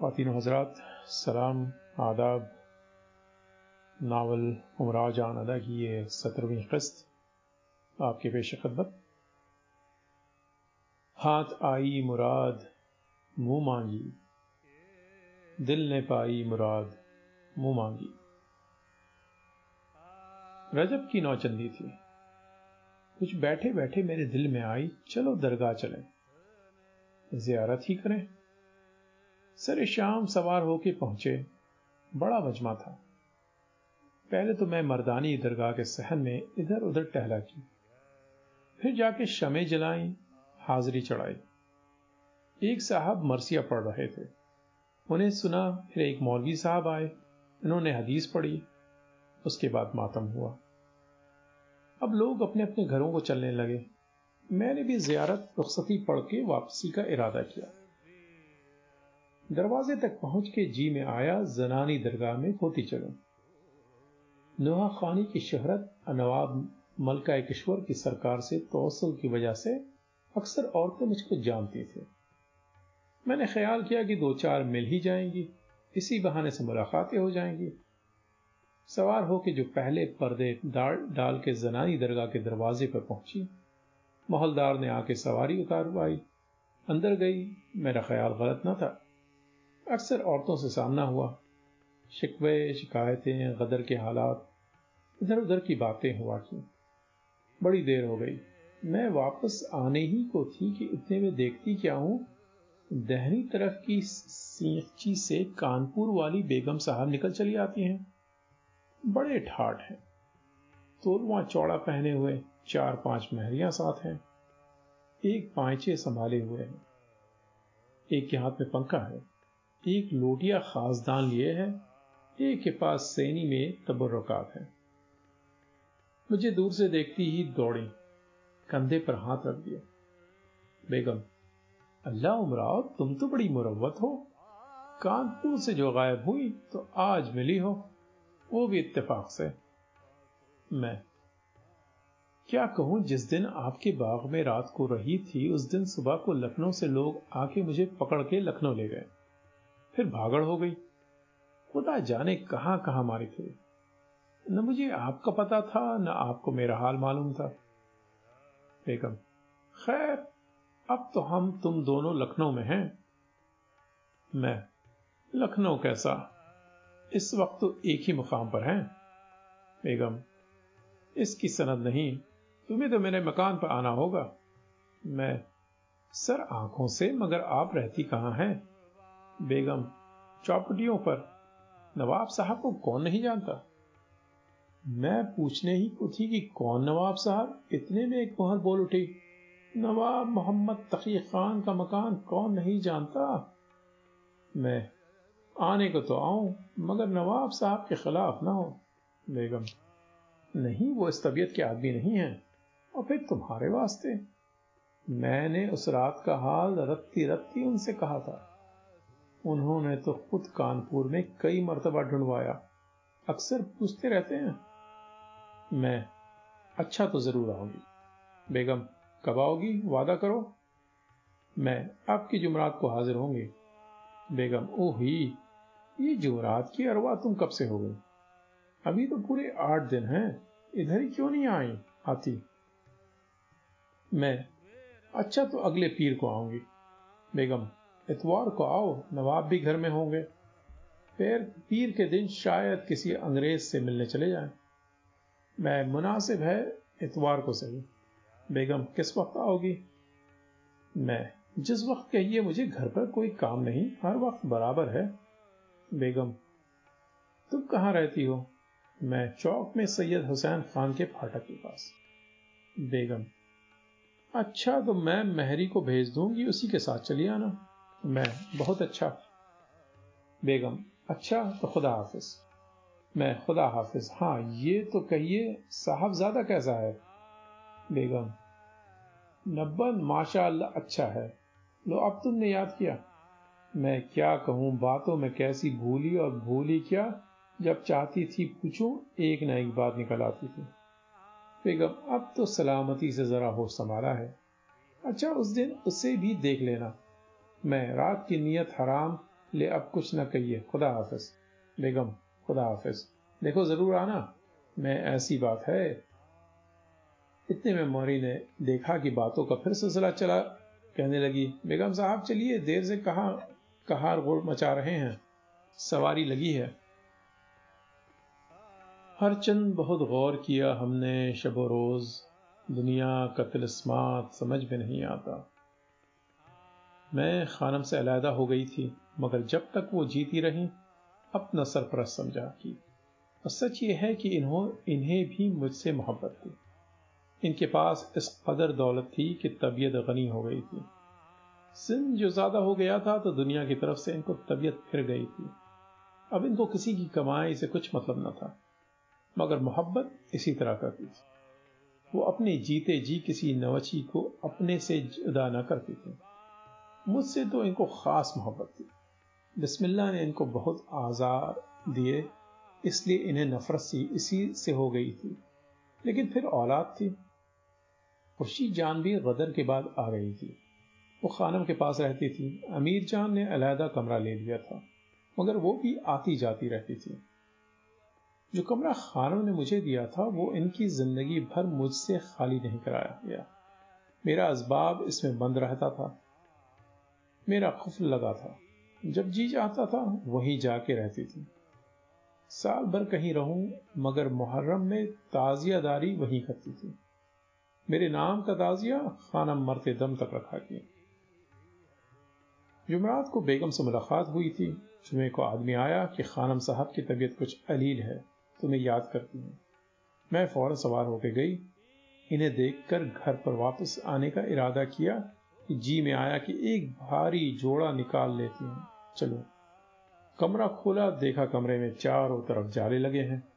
खातिन हजरात, सलाम, आदाब, नावल, उमरा, जान, अदा की ये सत्रहवीं किस्त आपके पेश खदमत। हाथ आई मुराद, मुँह मांगी। दिल ने पाई मुराद, मुँह मांगी। रजब की नौचंदी थी। कुछ बैठे बैठे मेरे दिल में आई, चलो दरगाह चलें। जियारत ही करें। सरे शाम सवार होके पहुँचे। बड़ा मजमा था। पहले तो मैं मर्दानी दरगाह के सहन में इधर उधर टहला की। फिर जाके शमे जलाई, हाजिरी चढ़ाई। एक साहब मरसिया पढ़ रहे थे। उन्हें सुना, फिर एक मौलवी साहब आए। इन्होंने हदीस पढ़ी। उसके बाद मातम हुआ। अब लोग अपने अपने घरों को चलने लगे। मैंने भी जियारत, रुखसती पढ़ के वापसी का इरादा किया। दरवाजे तक पहुँच के जी में आया, जनानी दरगाह में होती चलो। नोहा खानी की शहरत, नवाब मलका किश्वर की सरकार से तोसल की वजह से अक्सर औरतें मुझको जानती थी। मैंने ख्याल किया कि दो चार मिल ही जाएँगी, इसी बहाने से मुलाकातें हो जाएँगी। सवार होकर जो पहले पर्दे डाल डाल के जनानी दरगाह के दरवाजे पर पहुँची, मोहलदार ने आके सवारी उतारवाई। अंदर गई, मेरा ख्याल गलत ना था। अक्सर औरतों से सामना हुआ। शिकवे, शिकायतें, गदर के हालात, इधर उधर की बातें हुआ की बड़ी देर हो गई। मैं वापस आने ही को थी कि इतने में देखती क्या हूँ? दहनी तरफ़ की सीची से कानपुर वाली बेगम साहब निकल चली आती हैं। बड़े ठाठ हैं। तोलवा चौड़ा पहने हुए चार पाँच महरियाँ साथ हैं। एक पांचे संभाले हुए हैं। एक के हाथ में पंखा है। एक लोटिया खासदान लिए है, एक के पास सैनी में तबरकात है। मुझे दूर से देखती ही दौड़ी, कंधे पर हाथ रख दिया। बेगम, अल्लाह उमराव, तुम तो बड़ी मुरवत हो। कानपुर से जो गायब हुई तो आज मिली हो। वो भी इत्तेफाक से। मैं, क्या कहूँ, जिस दिन आपके बाग में रात को रही थी, उस दिन सुबह को लखनऊ से लोग आके मुझे पकड़ के लखनऊ ले गए। फिर भागड़ हो गई। खुदा जाने कहाँ कहाँ मारे थे। न मुझे आपका पता था, न आपको मेरा हाल मालूम था। बेगम, खैर, अब तो हम तुम दोनों लखनऊ में हैं। मैं, लखनऊ कैसा? इस वक्त तो एक ही मुकाम पर हैं। बेगम, इसकी सनद नहीं, तुम्हें तो मेरे मकान पर आना होगा। मैं, सर आँखों से, मगर आप रहती कहाँ हैं? बेगम, चौपटियों पर नवाब साहब को कौन नहीं जानता? मैं पूछने ही को थी कि कौन नवाब साहब? इतने में एक मोहर बोल उठी, नवाब मोहम्मद तकी खान का मकान कौन नहीं जानता? मैं, आने को तो आऊँ, मगर नवाब साहब के खिलाफ ना हो। बेगम, नहीं, वो इस तबीयत के आदमी नहीं है, और फिर तुम्हारे वास्ते। मैंने उस रात का हाल रत्ती रत्ती उनसे कहा था। उन्होंने तो खुद कानपुर में कई मरतबा ढूंढवाया। अक्सर पूछते रहते हैं। मैं अच्छा तो ज़रूर आऊँगी। बेगम, कब आओगी? वादा करो। मैं आपकी जुमरात को हाजिर होंगी। बेगम ओ ही ये जुमरात की अरवा तुम कब से हो गई? अभी तो पूरे आठ दिन हैं। इधर ही क्यों नहीं आई? आती मैं अच्छा तो अगले पीर को आऊँगी। बेगम इतवार को आओ, नवाब भी घर में होंगे। फिर पीर के दिन शायद किसी अंग्रेज़ से मिलने चले जाएँ। मैं मुनासिब है इतवार को सही। बेगम, किस वक्त आओगी? मैं, जिस वक्त कहिए मुझे घर पर कोई काम नहीं, हर वक्त बराबर है। बेगम, तुम कहाँ रहती हो? मैं चौक में सैयद हुसैन खान के फाटक के पास। बेगम अच्छा तो मैं महरी को भेज दूँगी, उसी के साथ चली आना। मैं बहुत अच्छा बेगम अच्छा तो खुदा हाफिज। मैं खुदा हाफिज। हाँ ये तो कहिए साहबजादा कैसा है? बेगम, नब्बन माशा अच्छा है। लो, अब तुमने याद किया? मैं क्या कहूँ, बातों में कैसी भूली और भूली क्या? जब चाहती थी पूछूँ, एक ना एक बात निकल आती थी। बेगम, अब तो सलामती से जरा होश संभाला है। अच्छा उस दिन उसे भी देख लेना। मैं रात की नीयत हराम, ले अब कुछ ना कहिए। खुदा हाफिज। बेगम, खुदा हाफिज। देखो, ज़रूर आना। मैं ऐसी बात है। इतने में मोरी ने देखा कि बातों का फिर सिलसिला चला। कहने लगी, बेगम साहब, चलिए, देर से कहा, कहार गोड़ मचा रहे हैं? सवारी लगी है। हर चंद बहुत गौर किया हमने, शबो रोज। दुनिया का तिलस्मात समझ में नहीं आता। मैं खानम से अलहदा हो गई थी, मगर जब तक वो जीती रही, अपना सरपरस्त समझा की और सच ये है कि इन्हों, इन्हें भी मुझसे मोहब्बत थी। इनके पास इस कदर दौलत थी कि तबीयत गनी हो गई थी। सिंध जो ज़्यादा हो गया था तो दुनिया की तरफ़ से इनको तबीयत फिर गई थी। अब इनको किसी की कमाई से कुछ मतलब न था, मगर मोहब्बत इसी तरह करती थी। वो अपने जीते जी किसी नवची को अपने से जुदा न करती थी। मुझसे तो इनको खास मोहब्बत थी। बिस्मिल्लाह ने इनको बहुत आजार दिए, इसलिए इन्हें नफरत सी, इसी से हो गई थी। लेकिन फिर औलाद थी। खुशी जान भी गदर के बाद आ गई थी। वो खानम के पास रहती थी। अमीर जान ने अलहदा कमरा ले लिया था, मगर वो भी आती जाती रहती थी। जो कमरा खानम ने मुझे दिया था, वो इनकी ज़िंदगी भर मुझसे खाली नहीं कराया गया। मेरा इसबाब इसमें बंद रहता था। मेरा खुफ लगा था। जब जी चाहता था, वहीं जाके रहती थी। साल भर कहीं रहूँ, मगर मुहर्रम में ताजियादारी वहीं करती थी। मेरे नाम का ताजिया खाना मरते दम तक रखा किया। जुमरात को बेगम से मुलाकात हुई थी। जुमे को आदमी आया कि खानम साहब की तबीयत कुछ अलील है, तुम्हें याद करती हूँ। मैं फ़ौरन सवार होकर गई। इन्हें देखकर घर पर वापस आने का इरादा किया जी में आया कि एक भारी जोड़ा निकाल लेती हूँ। चलो। कमरा खोला, देखा कमरे में चारों तरफ़ जाले लगे हैं।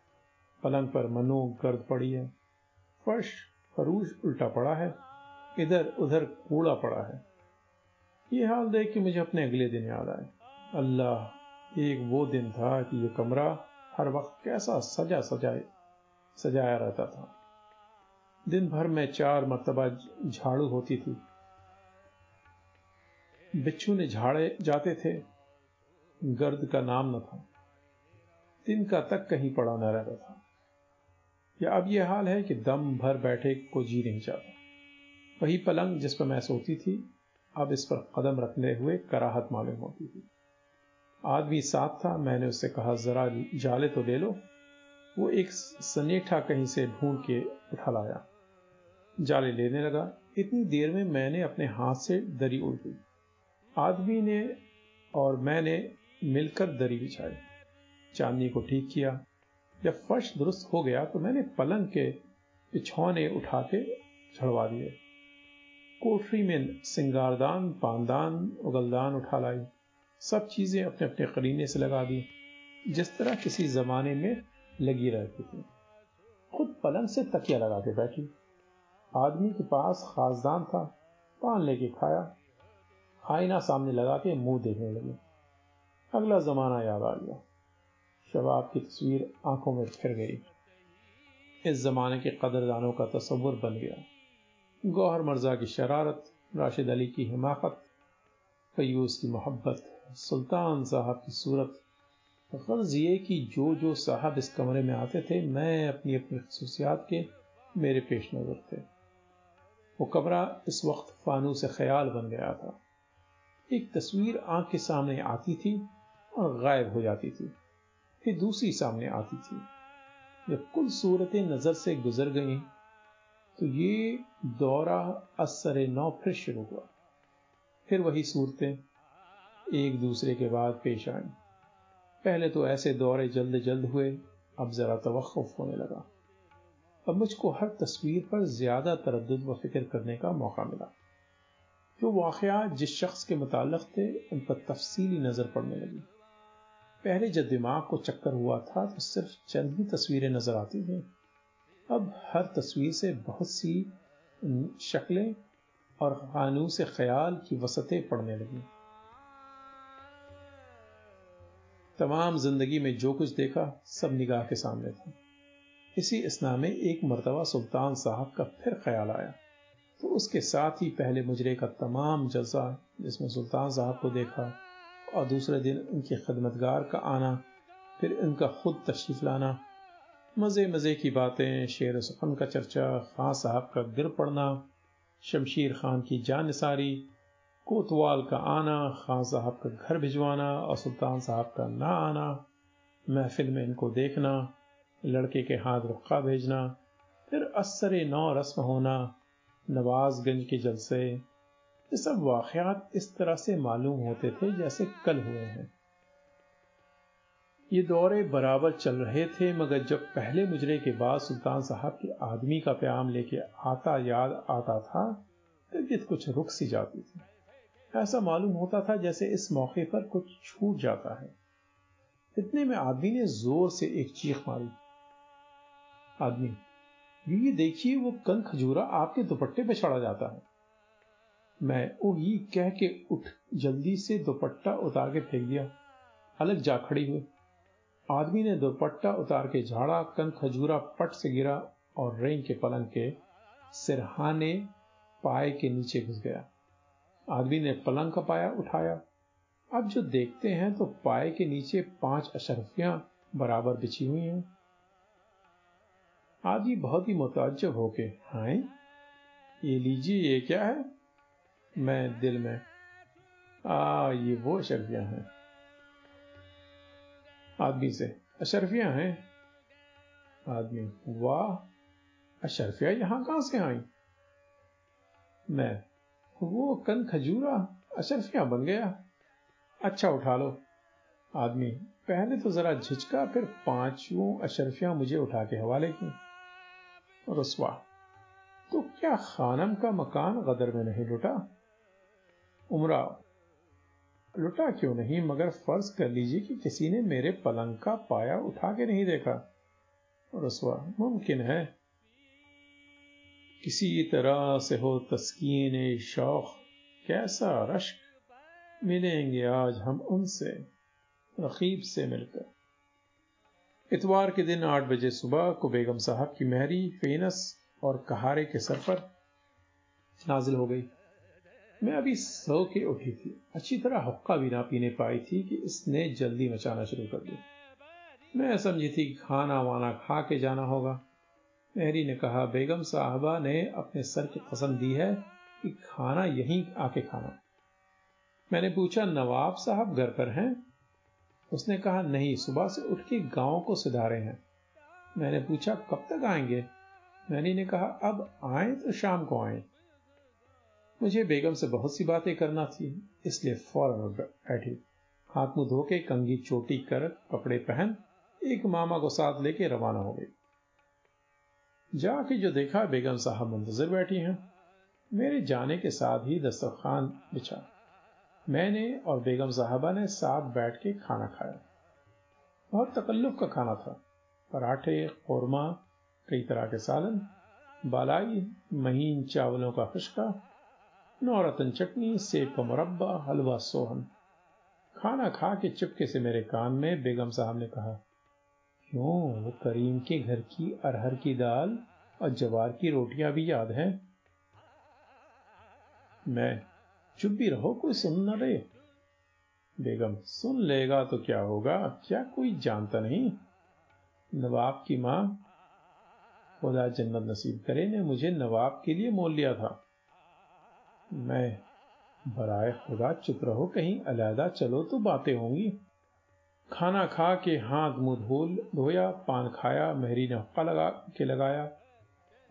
पलंग पर मनो गर्द पड़ी है। फर्श फरूश उल्टा पड़ा है। इधर उधर कूड़ा पड़ा है। ये हाल देख के मुझे अपने अगले दिन याद आए। अल्लाह, एक वो दिन था कि ये कमरा हर वक्त कैसा सजा सजाए सजाया रहता था। दिन भर में चार मरतबा झाड़ू होती थी। बिच्छू ने झाड़े जाते थे। गर्द का नाम न था। दिन का तक कहीं पड़ा न रहता था। या अब यह हाल है कि दम भर बैठे को जी नहीं चाहता। वही पलंग जिस पर मैं सोती थी, अब इस पर कदम रखने हुए कराहत मालूम होती थी। आदमी साथ था, मैंने उससे कहा, जरा जाले तो ले लो। वो एक सनेठा कहीं से ढूंढ के उठा लाया। जाले लेने लगा। इतनी देर में मैंने अपने हाथ से दरी उड़ दी आदमी ने और मैंने मिलकर दरी बिछाई। चांदनी को ठीक किया। जब फर्श दुरुस्त हो गया तो मैंने पलंग के पिछौने उठा के झड़वा दिए। कोठरी में सिंगारदान, पानदान, उगलदान उठा लाई। सब चीज़ें अपने अपने करीने से लगा दी, जिस तरह किसी जमाने में लगी रहती थी। खुद पलंग से तकिया लगा के बैठी। आदमी के पास खासदान था, पान लेके खाया। आईना सामने लगा के मुँह देखने लगे। अगला जमाना याद आ गया। शबाब की तस्वीर आँखों में फिर गई। इस जमाने के कदरदानों का तस्वुर बन गया। गौहर मर्जा की शरारत, राशिद अली की हिमाकत फयूस की मोहब्बत, सुल्तान साहब की सूरत। गर्ज ये कि जो जो साहब इस कमरे में आते थे, मैं अपनी अपनी खसूसियात के मेरे पेश नज़र थे। वो कमरा इस वक्त फानू से ख्याल बन गया था। एक तस्वीर आँख के सामने आती थी और गायब हो जाती थी। फिर दूसरी सामने आती थी। जब कुल सूरतें नज़र से गुजर गई तो ये दौरा असर नौ फिर शुरू हुआ। फिर वही सूरतें एक दूसरे के बाद पेश आई। पहले तो ऐसे दौरे जल्द जल्द हुए, अब जरा तवक्फ होने लगा। अब मुझको हर तस्वीर पर ज़्यादा तरद व फ़िक्र करने का मौका मिला। जो वाकयात जिस शख्स के मुतालिक थे, उन पर तफसीली नज़र पड़ने लगी। पहले जब दिमाग को चक्कर हुआ था तो सिर्फ़ चंद ही तस्वीरें नज़र आती थी। अब हर तस्वीर से बहुत सी शक्लें और खानू से ख्याल की वसतें पड़ने लगी। तमाम ज़िंदगी में जो कुछ देखा, सब निगाह के सामने था। इसी इसना में एक मरतबा सुल्तान साहब का फिर ख्याल आया। तो उसके साथ ही पहले मुजरे का तमाम जजा जिसमें सुल्तान साहब को देखा और दूसरे दिन उनके खदमतगार का आना, फिर उनका खुद तशरीफ़ लाना। मज़े मज़े की बातें, शेर सुखन का चर्चा खां साहब का गिर पड़ना, शमशीर खान की जान निसारी, कोतवाल का आना, खान साहब का घर भिजवाना और सुल्तान साहब का ना आना, महफिल में इनको देखना, लड़के के हाथ रुखा भेजना, फिर असर नौ रस्म होना नवाजगंज के जलसे, ये सब वाकयात इस तरह से मालूम होते थे जैसे कल हुए हैं। ये दौरे बराबर चल रहे थे, मगर जब पहले मुजरे के बाद सुल्तान साहब के आदमी का प्याम लेके आता याद आता था तबीयत कुछ रुक सी जाती थी। ऐसा मालूम होता था जैसे इस मौके पर कुछ छूट जाता है। इतने में आदमी ने ज़ोर से एक चीख मारी। आदमी ये देखिए वो कन खजूरा आपके दुपट्टे पे चढ़ा जाता है। मैं ओ ये कह के उठ जल्दी से दुपट्टा उतार के फेंक दिया। अलग जा खड़ी हुई। आदमी ने दुपट्टा उतार के झाड़ा कन खजूरा पट से गिरा और रेंग के पलंग के सिरहाने पाए के नीचे घुस गया। आदमी ने पलंग का पाया उठाया। अब जो देखते हैं तो पाए के नीचे पाँच अशरफियाँ बराबर बिछी हुई हैं। आदमी बहुत ही मुताजब होके हाय ये लीजिए, ये क्या है? मैं दिल में, आ, ये वो अशरफियाँ हैं। आदमी से अशरफिया हैं। आदमी, वाह, अशरफिया यहाँ कहाँ से आई? मैं, वो कन खजूरा अशरफिया बन गया। अच्छा उठा लो। आदमी, पहले तो जरा झिझका, फिर पाँचों अशरफिया मुझे उठा के हवाले की। रसवा। तो क्या खानम का मकान गदर में नहीं लुटा? उमरा लुटा क्यों नहीं? मगर फ़र्ज़ कर लीजिए कि किसी ने मेरे पलंग का पाया उठा के नहीं देखा। रसवा, मुमकिन है। किसी तरह से हो तस्कीन शौक कैसा रश्क। मिलेंगे आज हम उनसे, रकीब से मिलकर। इतवार के दिन आठ बजे सुबह को बेगम साहब की महरी, फेनस और कहारे के सर पर नाजिल हो गई। मैं अभी सो के उठी थी। अच्छी तरह हुक्का भी ना पीने पाई थी कि इसने जल्दी मचाना शुरू कर दिया। मैं समझी थी कि खाना वाना खा के जाना होगा। मेहरी ने कहा, बेगम साहबा ने अपने सर की कसम दी है कि खाना यहीं आके खाना। मैंने पूछा, नवाब साहब घर पर हैं? उसने कहा, नहीं, सुबह से उठ के गाँव को सुधारे हैं। मैंने पूछा, कब तक आएँगे? मैनी ने कहा, अब आए तो शाम को आए। मुझे बेगम से बहुत सी बातें करना थी, इसलिए फ़ौरन बैठी। हाथ मुँह धो के कंगी चोटी कर कपड़े पहन, एक मामा को साथ लेके रवाना हो गई। जाके जो देखा, बेगम साहब मुंतजर बैठी हैं। मेरे जाने के साथ ही दस्तरखान बिछा। मैंने और बेगम साहबा ने साथ बैठ के खाना खाया। बहुत तकल्लुफ का खाना था। पराठे, कौरमा, कई तरह के सालन, बालाई, महीन चावलों का खुशका नौरतन चटनी, सेब का मुरब्बा, हलवा, सोहन। खाना खा के चुपके से मेरे कान में बेगम साहब ने कहा, क्यों? वो करीम के घर की अरहर की दाल और जवार की रोटियाँ भी याद हैं? मैं चुप भी रहो, कोई सुन न रहे। बेगम, सुन लेगा तो क्या होगा? क्या कोई जानता नहीं? नवाब की माँ, खुदा जन्नत नसीब करे, ने मुझे नवाब के लिए मोल लिया था। मैं बराए खुदा चुप रहो, कहीं अलहदा चलो तो बातें होंगी। खाना खा के हाथ मुँह धोल, धोया, पान खाया, मेहरी ने हक्का लगा के लगाया।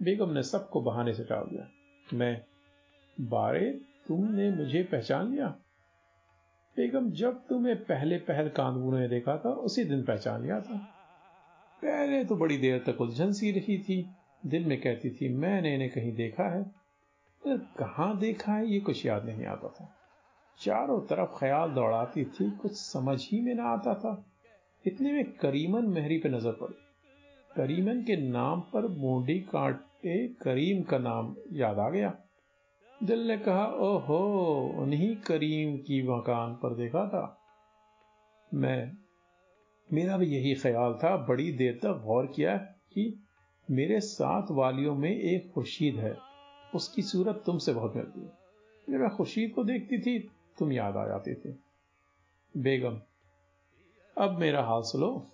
बेगम ने सबको बहाने से टाल दिया। मैं बारे तुमने मुझे पहचान लिया? बेगम, जब तुम्हें पहले पहल कानून ने देखा था, उसी दिन पहचान लिया था। पहले तो बड़ी देर तक उलझन सी रही थी। दिल में कहती थी, मैंने इन्हें कहीं देखा है? तो कहाँ देखा है, ये कुछ याद नहीं आता था। चारों तरफ़ ख्याल दौड़ाती थी, कुछ समझ ही में ना आता था। इतने में करीमन मेहरी पे नज़र पड़ी। करीमन के नाम पर मोडी काटे करीम का नाम याद आ गया। दिल ने कहा, ओहो, उन्हीं करीम की मकान पर देखा था। मैं, मेरा भी यही ख्याल था। बड़ी देर तक गौर किया कि मेरे साथ वालियों में एक खुर्शीद है। उसकी सूरत तुमसे बहुत मिलती है। जब मैं खुर्शीद को देखती थी, तुम याद आ जाते थे। बेगम, अब मेरा हाल सुनो।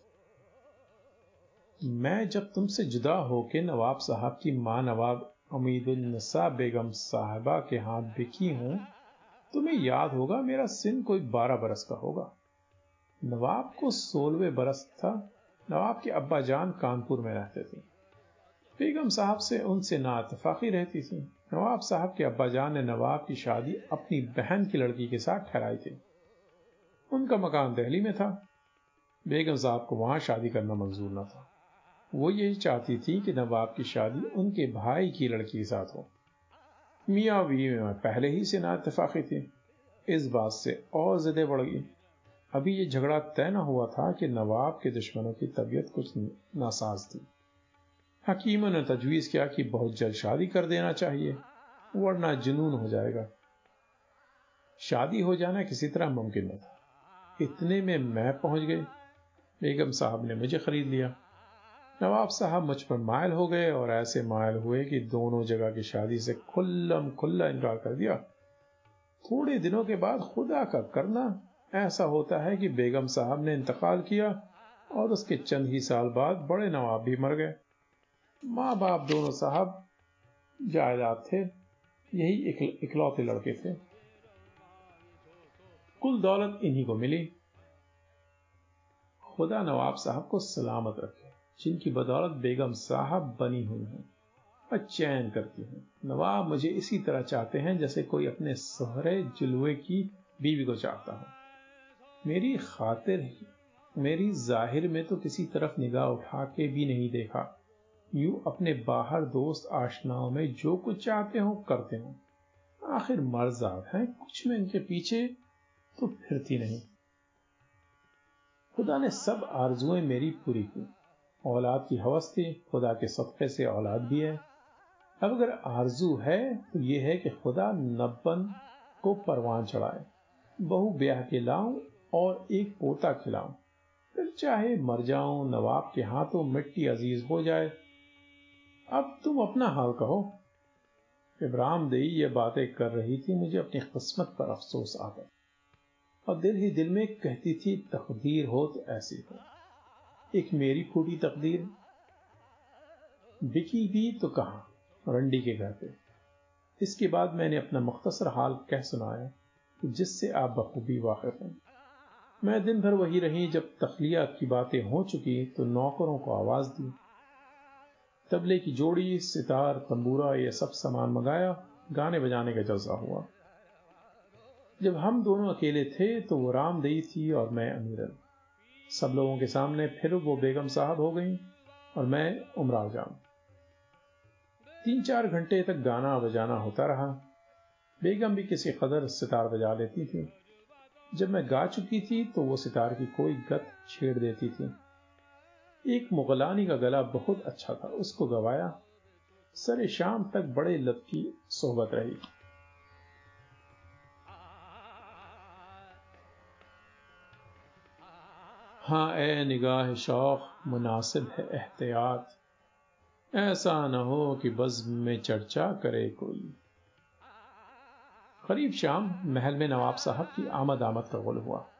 मैं जब तुमसे जुदा होके नवाब साहब की माँ नवाब अमीदुलनसा बेगम साहबा के हाथ बिकी हूँ, तुम्हें याद होगा मेरा सिन कोई बारह बरस का होगा। नवाब को सोलहवें बरस था, नवाब के अब्बा जान कानपुर में रहते थे। बेगम साहब से उनसे ना इतफाकी रहती थी। नवाब साहब के अब्बा जान ने नवाब की शादी अपनी बहन की लड़की के साथ ठहराई थी। उनका मकान दिल्ली में था। बेगम साहब को वहाँ शादी करना मंजूर न था। वो यही चाहती थी कि नवाब की शादी उनके भाई की लड़की के साथ हो। मियाँ बीवी में पहले ही से ना इतफाकी थी। इस बात से और जिदे बढ़ गई। अभी ये झगड़ा तय न हुआ था कि नवाब के दुश्मनों की तबीयत कुछ नासाज थी। हकीमों ने तजवीज किया कि बहुत जल्द शादी कर देना चाहिए, वरना जुनून हो जाएगा। शादी हो जाना किसी तरह मुमकिन न था। इतने में मैं पहुँच गई। बेगम साहब ने मुझे खरीद लिया। नवाब साहब मुझ पर मायल हो गए और ऐसे मायल हुए कि दोनों जगह की शादी से खुल्लम खुल्ला इनकार कर दिया, थोड़े दिनों के बाद खुदा का करना ऐसा होता है कि बेगम साहब ने इंतकाल किया और उसके चंद ही साल बाद बड़े नवाब भी मर गए। माँ बाप दोनों साहब जायदाद थे, यही इकलौते लड़के थे। कुल दौलत इन्हीं को मिली। खुदा नवाब साहब को सलामत रखे। जिनकी बदौलत बेगम साहब बनी हुई हैं और चैन करती हैं। नवाब मुझे इसी तरह चाहते हैं जैसे कोई अपने सहरे जुलवे की बीवी को चाहता हो। मेरी खातिर मेरी ज़ाहिर में तो किसी तरफ़ निगाह उठा के भी नहीं देखा। यूँ अपने बाहर दोस्त आशनाओं में जो कुछ चाहते हो करते हो। आखिर मर्जाद हैं, कुछ में इनके पीछे तो फिरती नहीं। खुदा ने सब आरजुएँ मेरी पूरी की। औलाद की हवस थी, खुदा के सदक़े से औलाद भी है। अब अगर आरज़ू है तो यह है कि खुदा नब्बन को परवान चढ़ाए। बहु ब्याह के लाऊं और एक पोता खिलाऊं। फिर चाहे मर जाऊँ, नवाब के हाथों मिट्टी अज़ीज़ हो जाए। अब तुम अपना हाल कहो। इब्राहिम दई ये बातें कर रही थी, मुझे अपनी किस्मत पर अफसोस आ गया और दिल ही दिल में कहती थी, तकदीर हो तो ऐसी हो। एक मेरी फूटी तकदीर। बिकी भी तो कहा? रंडी के घर पे। इसके बाद मैंने अपना मुख्तसर हाल कह सुनाया जिससे आप बखूबी वाकिफ हैं। मैं दिन भर वही रही जब तखलिया की बातें हो चुकी तो नौकरों को आवाज़ दी। तबले की जोड़ी, सितार, तंबूरा ये सब सामान मंगाया, गाने बजाने का जलसा हुआ। जब हम दोनों अकेले थे तो वो रामदई थी और मैं अमीरन सब लोगों के सामने फिर वो बेगम साहब हो गई और मैं उमराव जाम। तीन चार घंटे तक गाना बजाना होता रहा। बेगम भी किसी कदर सितार बजा लेती थी। जब मैं गा चुकी थी तो वो सितार की कोई गत छेड़ देती थी। एक मुगलानी का गला बहुत अच्छा था, उसको गवाया। सरे शाम तक बड़े लत की सोहबत रही। हाँ ए निगाह शौक मुनासिब है एहतियात। ऐसा न हो कि बज़ में चर्चा करे कोई। करीब शाम महल में नवाब साहब की आमद आमद का गुल हुआ।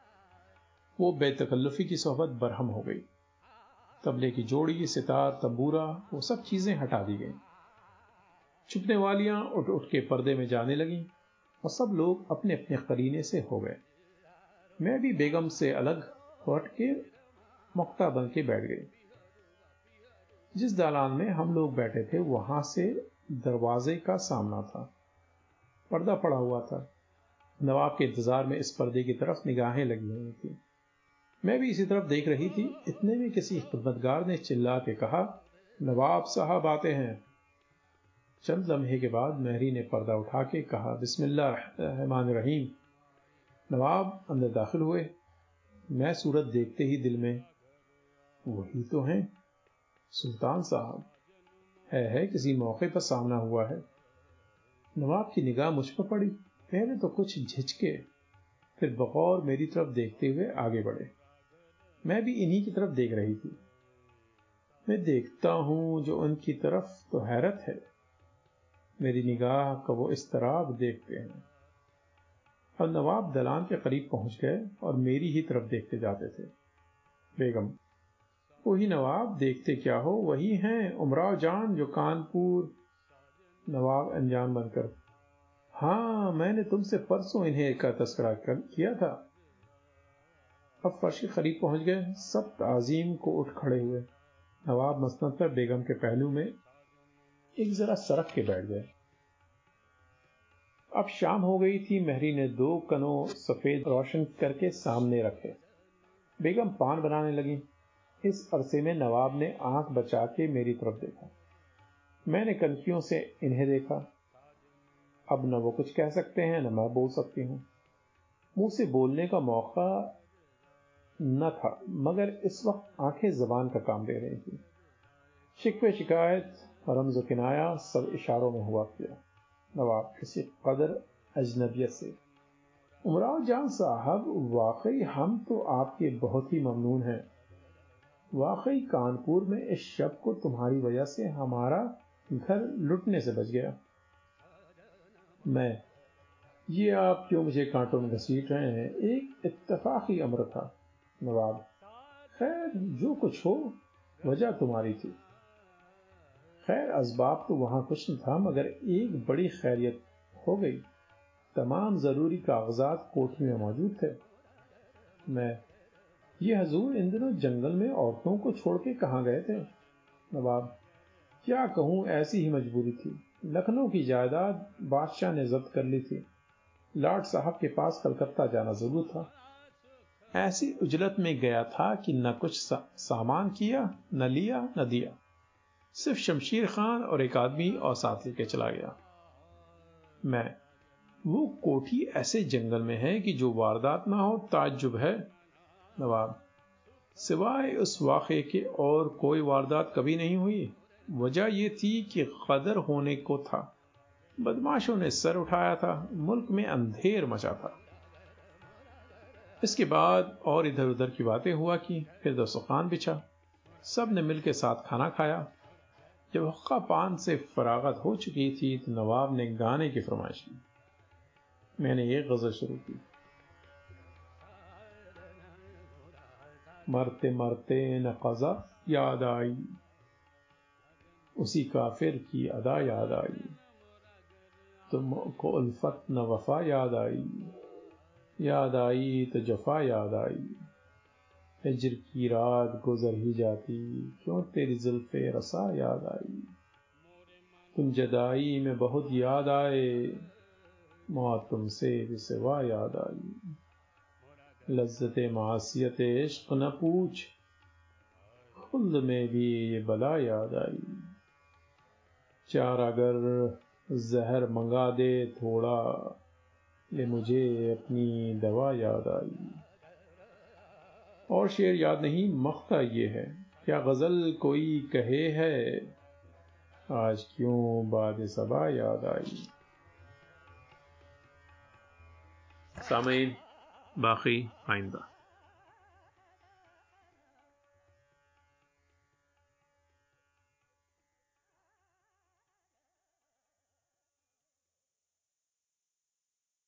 वो बेतकल्लुफी की सोहबत बरहम हो गई। तबले की जोड़ी, सितार, तंबूरा, वो सब चीज़ें हटा दी गई। छुपने वालियाँ उठ उठ के पर्दे में जाने लगी और सब लोग अपने अपने करीने से हो गए। मैं भी बेगम से अलग हट के मुक्ता बन के बैठ गई जिस दालान में हम लोग बैठे थे, वहाँ से दरवाजे का सामना था। पर्दा पड़ा हुआ था। नवाब के इंतज़ार में इस पर्दे की तरफ़ निगाहें लगी हुई थी। मैं भी इसी तरफ़ देख रही थी। इतने में किसी खिदमतगार ने चिल्ला के कहा, नवाब साहब आते हैं। चंद लम्हे के बाद महरी ने पर्दा उठा के कहा, बिस्मिल्लाह रहीम। नवाब अंदर दाखिल हुए। मैं सूरत देखते ही दिल में, वही तो हैं। सुल्तान साहब, है है, किसी मौके पर सामना हुआ है। नवाब की निगाह मुझ पर पड़ी। पहले तो कुछ झिझके, फिर बगौर मेरी तरफ़ देखते हुए आगे बढ़े। मैं भी इन्हीं की तरफ़ देख रही थी। मैं देखता हूँ जो उनकी तरफ़ तो हैरत है। मेरी निगाह का वो इस तरह देखते हैं। और नवाब दलान के करीब पहुँच गए और मेरी ही तरफ़ देखते जाते थे। बेगम, वही नवाब देखते क्या हो? वही हैं उमराव जान जो कानपुर। नवाब अनजान बनकर हाँ मैंने तुमसे परसों इन्हें का तस्करा कर किया था। अब फर्श के करीब पहुँच गए सब ताजीम को उठ खड़े हुए। नवाब मसनद पर बेगम के पहलू में एक जरा सरक के बैठ गए। अब शाम हो गई थी, मेहरी ने दो कनों सफ़ेद रोशन करके सामने रखे बेगम पान बनाने लगी। इस अरसे में नवाब ने आँख बचा के मेरी तरफ़ देखा। मैंने कनखियों से इन्हें देखा। अब न वो कुछ कह सकते हैं, न मैं बोल सकती हूँ। मुँह से बोलने का मौका न था, मगर इस वक्त आँखें जबान का काम दे रही थी। शिकवे शिकायत, रमज किनाया सब इशारों में हुआ किया। नवाब किसी कदर अजनबियत से उमराव जान साहब वाकई हम तो आपके बहुत ही ममनून हैं वाकई कानपुर में इस शब को तुम्हारी वजह से हमारा घर लुटने से बच गया मैं ये आप क्यों मुझे कांटों में घसीट रहे हैं एक इत्तफाकी अमर था नवाब खैर जो कुछ हो वजह तुम्हारी थी खैर असबाब तो वहाँ कुछ न था मगर एक बड़ी खैरियत हो गई। तमाम ज़रूरी कागजात कोठरी में मौजूद थे। मैं ये हजूर इन दिनों जंगल में औरतों को छोड़ के कहा गए थे? नवाब क्या कहूँ ऐसी ही मजबूरी थी। लखनऊ की जायदाद बादशाह ने जब्त कर ली थी। लॉर्ड साहब के पास कलकत्ता जाना ज़रूर था। ऐसी उजलत में गया था कि न कुछ सा, सामान किया न लिया न दिया। सिर्फ़ शमशीर खान और एक आदमी और साथ लेके चला गया। मैं, वो कोठी ऐसे जंगल में है कि जो वारदात ना हो ताजुब है। नवाब, सिवाय उस वाक़े के और कोई वारदात कभी नहीं हुई। वजह यह थी कि कदर होने को था। बदमाशों ने सर उठाया था, मुल्क में अंधेर मचा था। इसके बाद और इधर उधर की बातें हुआ कि फिर दस्तखान बिछा। सबने मिलकर साथ खाना खाया। जब हक्का पान से फरागत हो चुकी थी तो नवाब ने गाने की फरमाइश की। मैंने ये गज़ल शुरू की। मरते मरते न कजा याद आई। उसी काफिर की अदा याद आई। तुमको उल्फत न वफा याद आई। याद आई तो जफा याद आई। हिजर की रात गुजर ही जाती। क्यों तेरी जुल्फे रसा याद आई? तुम जदाई में बहुत याद आए मौत तुमसे भी सिवा याद आई। लज्जत मासीत इश्क न पूछ खुद में भी ये बला याद आई। चार अगर जहर मंगा दे थोड़ा, ये मुझे अपनी दवा याद आई। और शेर याद नहीं, मख्ता ये है। क्या गज़ल कोई कहे है? आज क्यों बाद सबा याद आई? सामीन बाकी आइंदा।